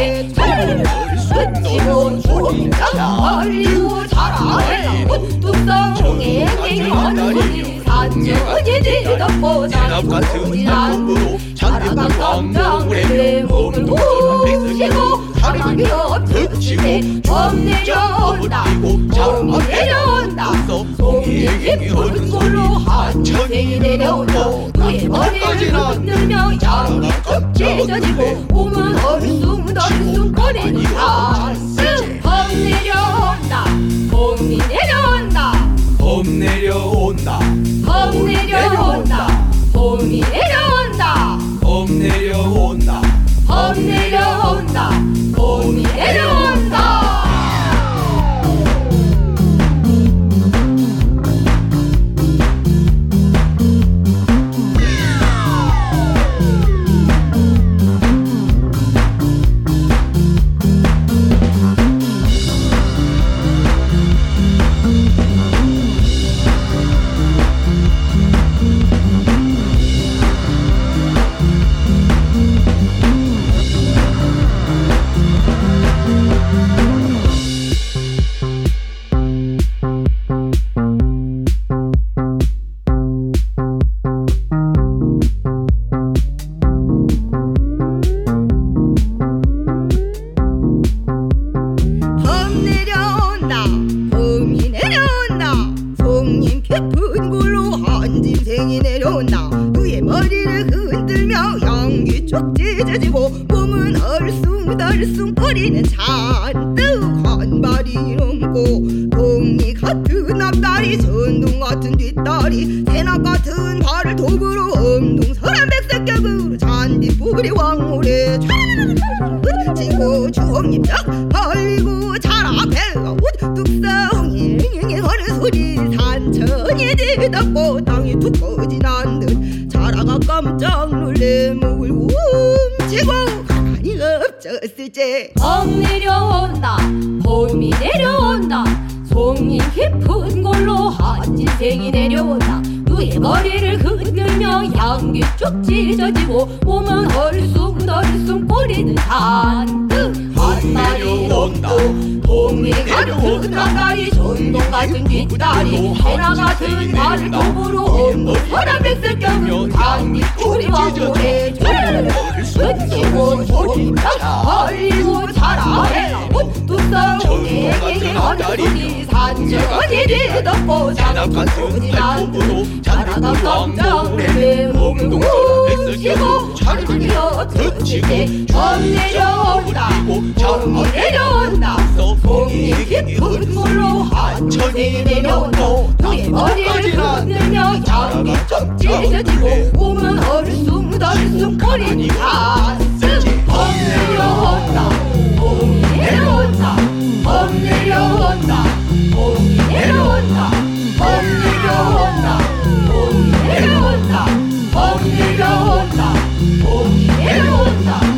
왕고에 끝이고 조금장 얼리고 자라올라 뚝성에 앵앵하는 소리 산전이 뒤덮고 잔디 발톱으 깜짝에 몸을 부시고 바람이 엎치고 봄 내려온다 봄이 내려온다 송이 깊은 골로 한 천생이 내려온다 그의 머리를 흔들며 양이 쭉 찢어지고 몸은 얼숭덜숭 거리는 산승 봄 내려온다 봄이 내려온다 봄 내려온다 봄 내려온다 봄이 내려온다 봄 내려온다. 봄 내려온다. 봄이 내려온다 얼숭덜 찢어지고 몸은 얼숭덜숭 꼬리는 잔뜩. 한 마리 놓고 동이 같은 앞다리 전동 같은 뒷다리. 해나 같은 발톱으로 엉덩 혈압 백설경을 장미 꼬리 왕고에 끝이고 조림장 벌리고 자라해라 뚝성에 앵앵하는 소리 산전이 뒤덮고 장미 발톱으로 자라가 깜짝 놀래 목을 움시고 차를 엎치게 봄 내려온다. 봄이 내려온다. 봄이 깊은 물로 한천이 내려온다. 그의 머리를 흔들며 양이 쭉 찢어지고 몸은 얼숭 덜숭 거리니 가슴 봄 내려온다. 봄이 내려온다. 봄 내려온다. 봄이 내려온다 봄이 내려온다 봄 내려온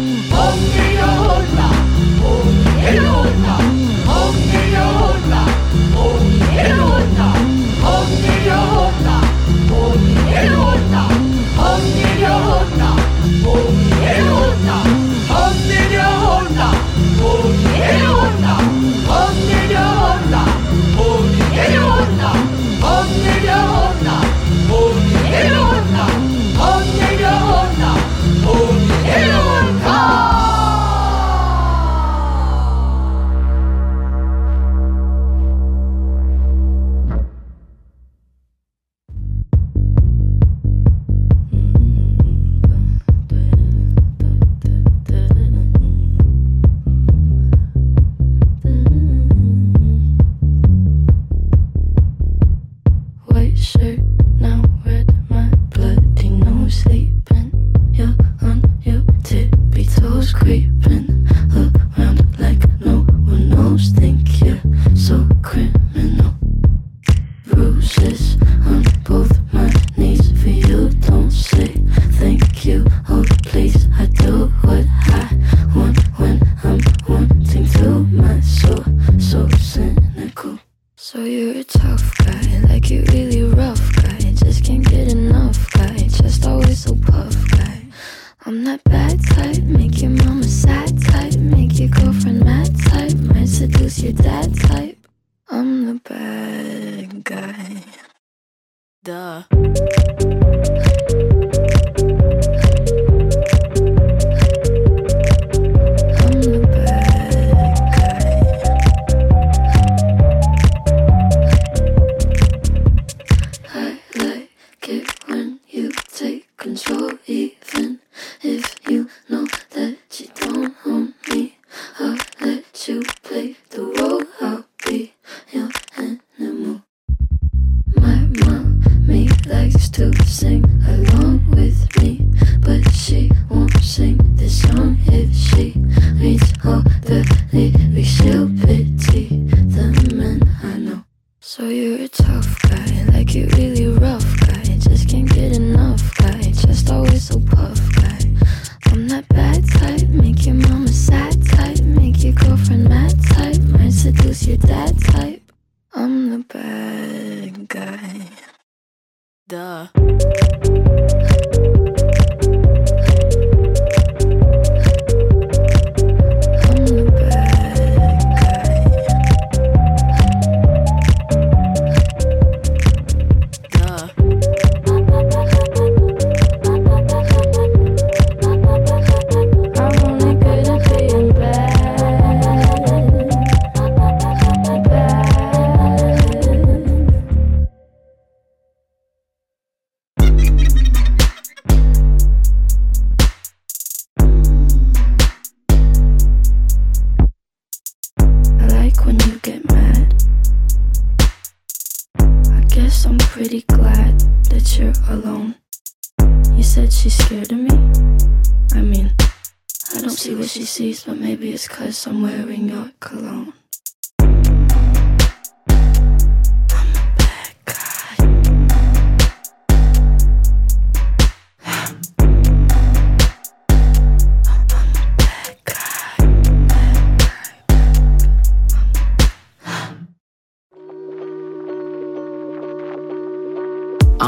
shirt, now red, my bloody nose sleep.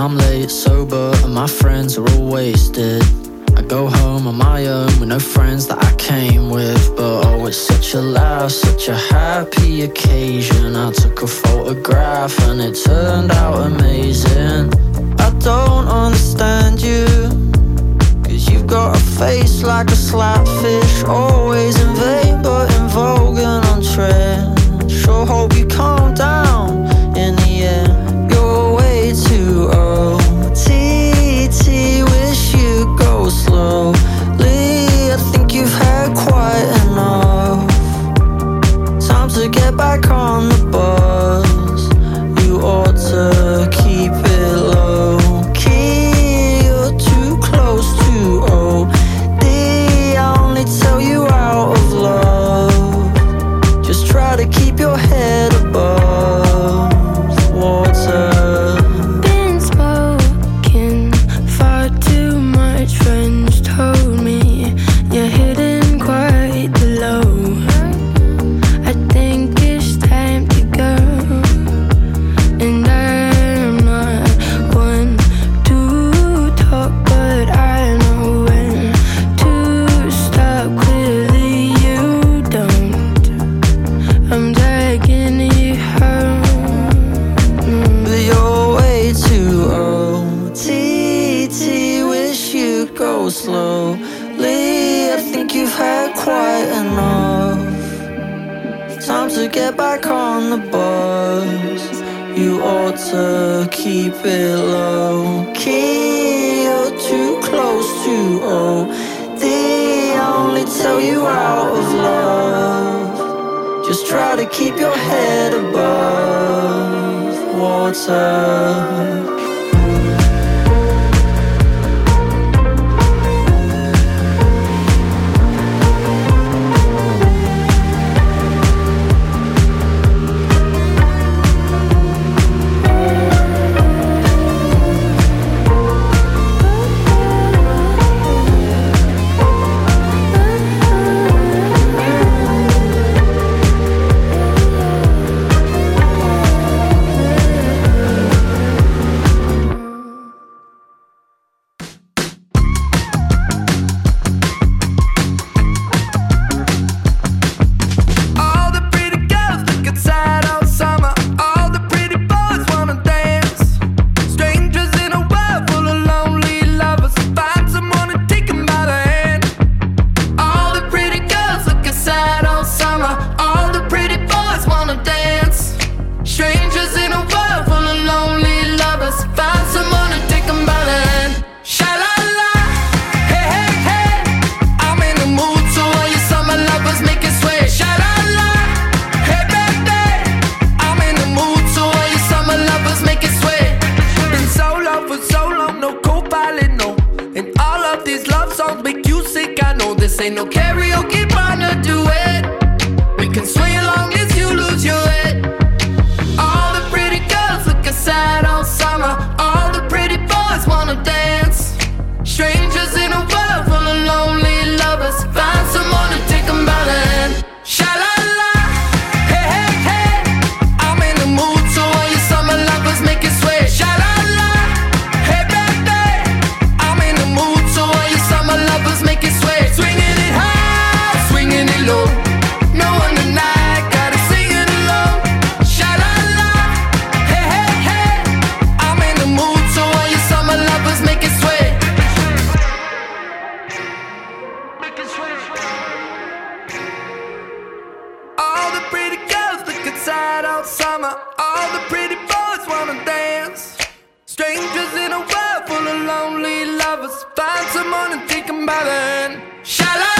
I'm late, sober, and my friends are all wasted. I go home on my own with no friends that I came with. But oh, it's such a laugh, such a happy occasion. I took a photograph and it turned out amazing. I don't understand you, cause you've got a face like a slapfish. Always in vain, but in vogue and on trend. Sure hope you calm down. Find someone and think I'm ballin'. Shallow.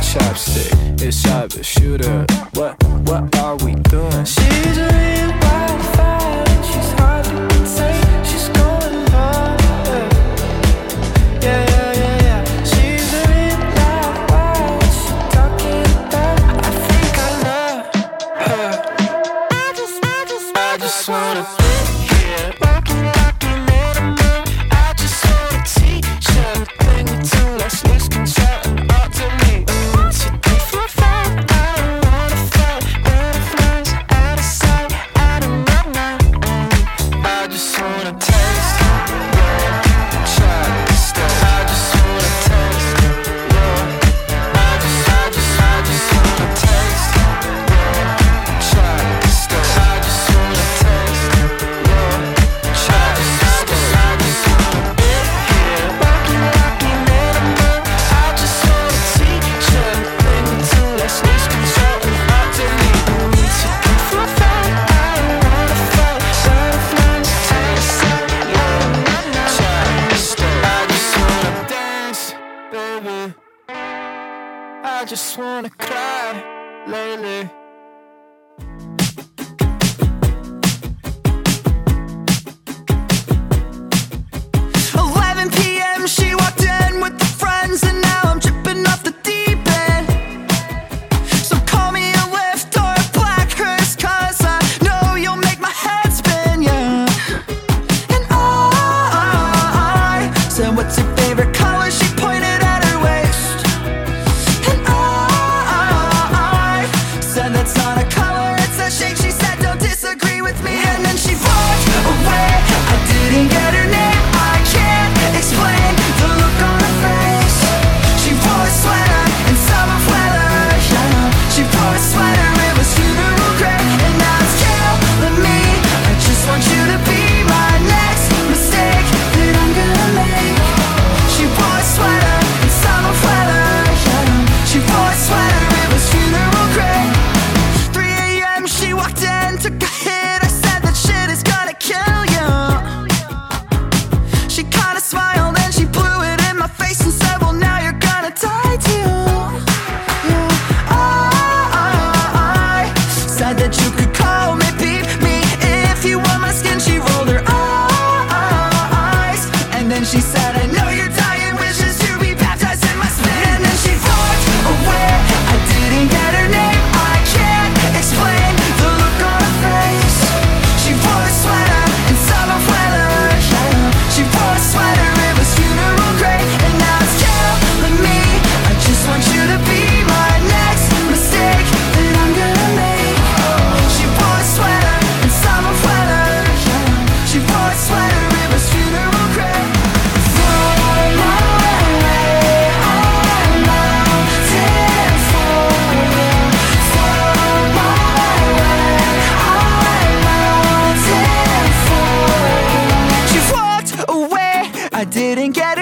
chopstick. It's sharp, a shooter. didn't get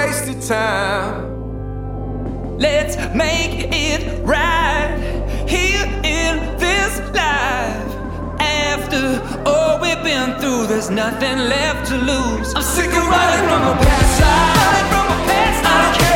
Waste of time. Let's make it right here in this life. After all we've been through, there's nothing left to lose. I'm sick of running from my past. Running from the past. I don't care.